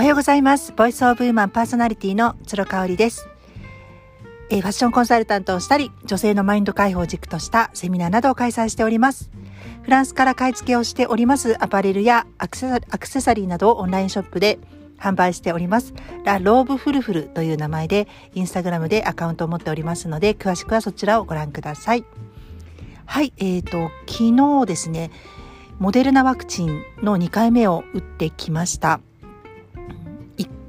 おはようございます。 Voice of Woman パーソナリティの鶴香織です。えファッションコンサルタントをしたり、女性のマインド解放を軸としたセミナーなどを開催しております。フランスから買い付けをしておりますアパレルやアクセサアクセサリーなどをオンラインショップで販売しております。ラ・ローブフルフルという名前でインスタグラムでアカウントを持っておりますので、詳しくはそちらをご覧ください。はい、えーと、昨日ですね、モデルナワクチンの2回目を打ってきました。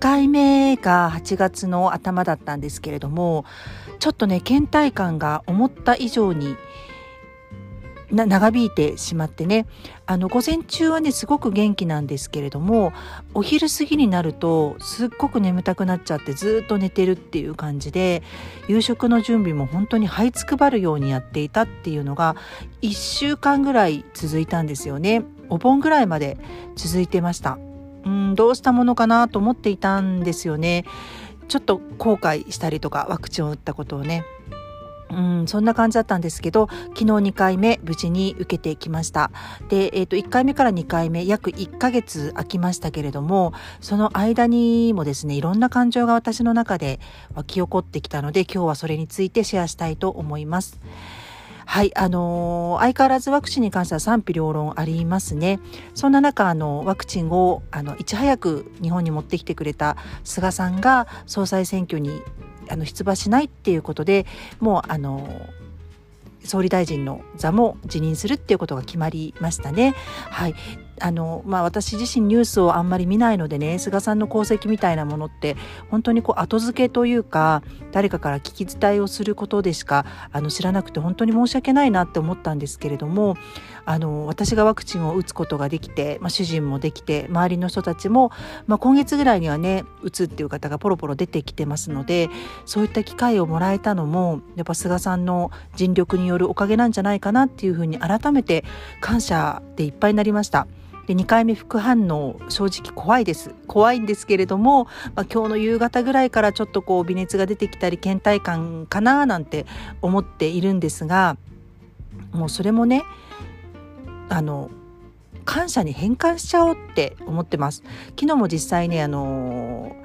1回目が8月の頭だったんですけれどもちょっとね倦怠感が思った以上に長引いてしまってねあの午前中はねすごく元気なんですけれどもお昼過ぎになるとすっごく眠たくなっちゃってずっと寝てるっていう感じで夕食の準備も本当に這いつくばるようにやっていたっていうのが1週間ぐらい続いたんですよね。お盆ぐらいまで続いてました。うんどうしたものかなと思っていたんですよね。ちょっと後悔したりとかワクチンを打ったことをね。うん、そんな感じだったんですけど昨日2回目無事に受けてきました。で、えー、と1回目から2回目約1ヶ月空きましたけれどもその間にもですねいろんな感情が私の中で湧き起こってきたので今日はそれについてシェアしたいと思います。はい、あのー相変わらずワクチンに関しては賛否両論ありますね。そんな中、あの、ワクチンを、あの、いち早く日本に持ってきてくれた菅さんが総裁選挙に、あの、出馬しないっていうことでもう、あの総理大臣の座も辞任するっていうことが決まりましたね。はい。あの、まあ私自身ニュースをあんまり見ないのでね、菅さんの功績みたいなものって本当にこう後付けというか、誰かから聞き伝えをすることでしかあの知らなくて本当に申し訳ないなって思ったんですけれども、あの私がワクチンを打つことができて、まあ、主人もできて周りの人たちも、まあ、今月ぐらいにはね打つっていう方がポロポロ出てきてますのでそういった機会をもらえたのもやっぱ菅さんの尽力によるおかげなんじゃないかなっていうふうに改めて感謝でいっぱいになりました。で2回目副反応正直怖いです。怖いんですけれども、まあ、今日の夕方ぐらいからちょっとこう微熱が出てきたり倦怠感かななんて思っているんですがもうそれもねあの感謝に変換しちゃおうって思ってます。昨日も実際ねあの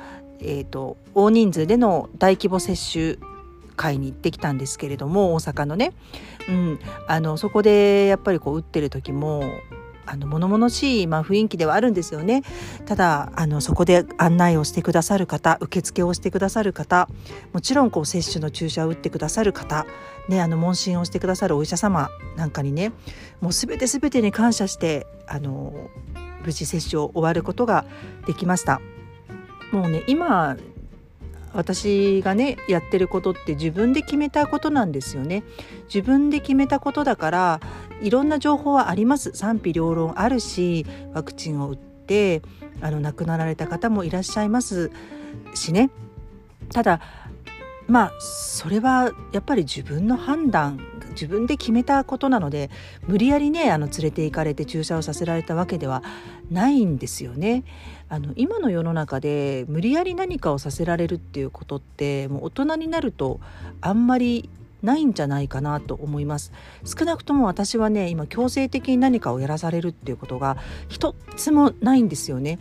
えーと大人数での大規模接種会に行ってきたんですけれども大阪のね、うん、あのそこでやっぱりこう打ってる時もあの物々しい、まあ、雰囲気ではあるんですよねただあのそこで案内をしてくださる方受付をしてくださる方もちろんこう接種の注射を打ってくださる方、ね、あの問診をしてくださるお医者様なんかにねもう全て全てに感謝してあの無事接種を終わることができました。もうね今私がねやってることって自分で決めたことなんですよね。自分で決めたことだからいろんな情報はあります。賛否両論あるしワクチンを打ってあの亡くなられた方もいらっしゃいます。しね。ただまあそれはやっぱり自分の判断自分で決めたことなので無理やりねあの連れて行かれて注射をさせられたわけではないんですよね。あの今の世の中で無理やり何かをさせられるっていうことってもう大人になるとあんまりないんじゃないかなと思います少なくとも私はね今強制的に何かをやらされるっていうことが一つもないんですよね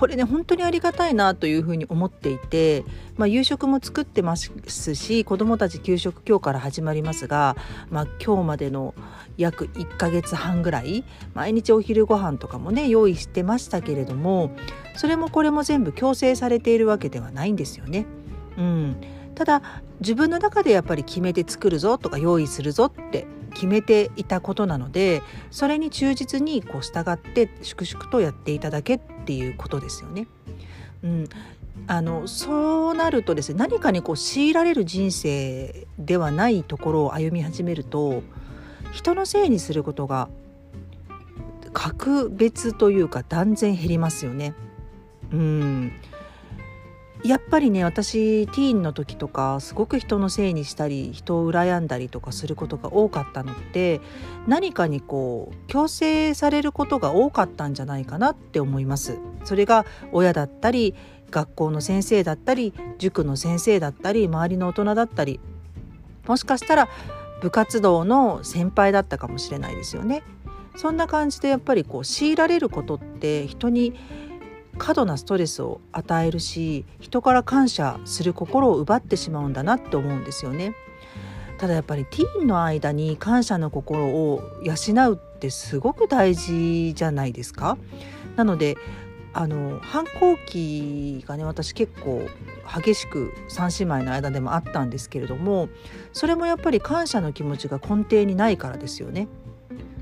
これね本当にありがたいなというふうに思っていて、まあ、夕食も作ってますし子どもたち給食今日から始まりますが、まあ、今日までの約1ヶ月半ぐらい毎日お昼ご飯とかもね用意してましたけれどもそれもこれも全部強制されているわけではないんですよね。うん、ただ自分の中でやっぱり決めて作るぞとか用意するぞって決めていたことなのでそれに忠実にこう従って粛々とやっていただけっていうことですよね。うん、あのそうなるとですね何かにこう強いられる人生ではないところを歩み始めると人のせいにすることが格別というか断然減りますよね。うんやっぱりね私ティーンの時とかすごく人のせいにしたり人を羨んだりとかすることが多かったのって何かにこう強制されることが多かったんじゃないかなって思います。それが親だったり学校の先生だったり塾の先生だったり周りの大人だったりもしかしたら部活動の先輩だったかもしれないですよね。そんな感じでやっぱりこう強いられることって人に過度なストレスを与えるし人から感謝する心を奪ってしまうんだなって思うんですよね。ただやっぱりティーンの間に感謝の心を養うってすごく大事じゃないですか。なのであの反抗期がね私結構激しく3姉妹の間でもあったんですけれどもそれもやっぱり感謝の気持ちが根底にないからですよね。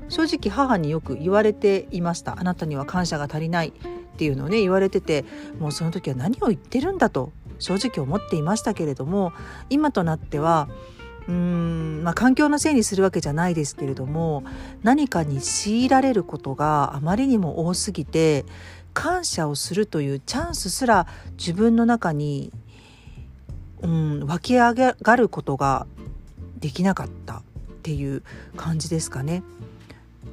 正直母によく言われていましたあなたには感謝が足りないっていうのをね言われててもうその時は何を言ってるんだと正直思っていましたけれども今となってはうーんまあ環境のせいにするわけじゃないですけれども何かに強いられることがあまりにも多すぎて感謝をするというチャンスすら自分の中に、うん、湧き上がることができなかったっていう感じですかね。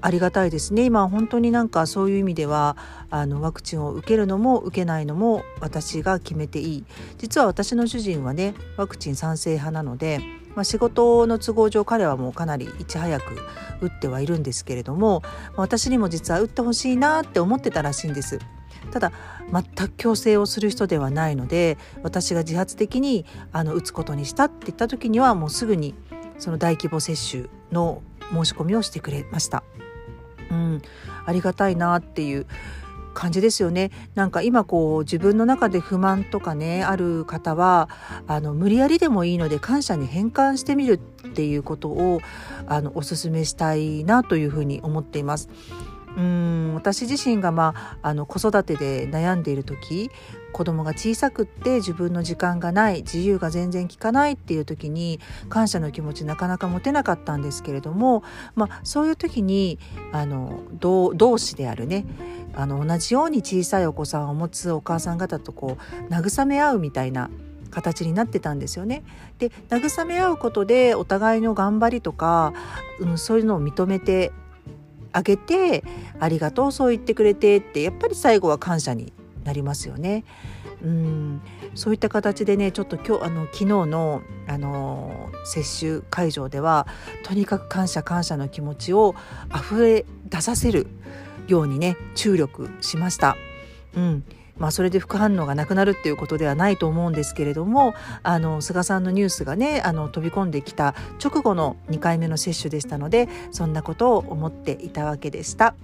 ありがたいですね今本当になんかそういう意味ではあのワクチンを受けるのも受けないのも私が決めていい実は私の主人はねワクチン賛成派なので、まあ、仕事の都合上彼はもうかなりいち早く打ってはいるんですけれども私にも実は打ってほしいなって思ってたらしいんです。ただ全く強制をする人ではないので私が自発的にあの打つことにしたって言った時にはもうすぐにその大規模接種の申し込みをしてくれました。うん、ありがたいなっていう感じですよねなんか今こう自分の中で不満とかねある方はあの無理やりでもいいので感謝に変換してみるっていうことをあのお勧めしたいなというふうに思っています。うん私自身が、まあ、あの子育てで悩んでいる時子供が小さくって自分の時間がない自由が全然効かないっていう時に感謝の気持ちなかなか持てなかったんですけれども、まあ、そういう時にあの同志であるねあの同じように小さいお子さんを持つお母さん方とこう慰め合うみたいな形になってたんですよね。で慰め合うことでお互いの頑張りとか、うん、そういうのを認めてあげてありがとうそう言ってくれてってやっぱり最後は感謝になりますよね。うんそういった形でねちょっと今日あの昨日のあの接種会場ではとにかく感謝感謝の気持ちを溢れ出させるようにね注力しました。うんまあ、それで副反応がなくなるっていうことではないと思うんですけれどもあの菅さんのニュースがねあの飛び込んできた直後の2回目の接種でしたのでそんなことを思っていたわけでした。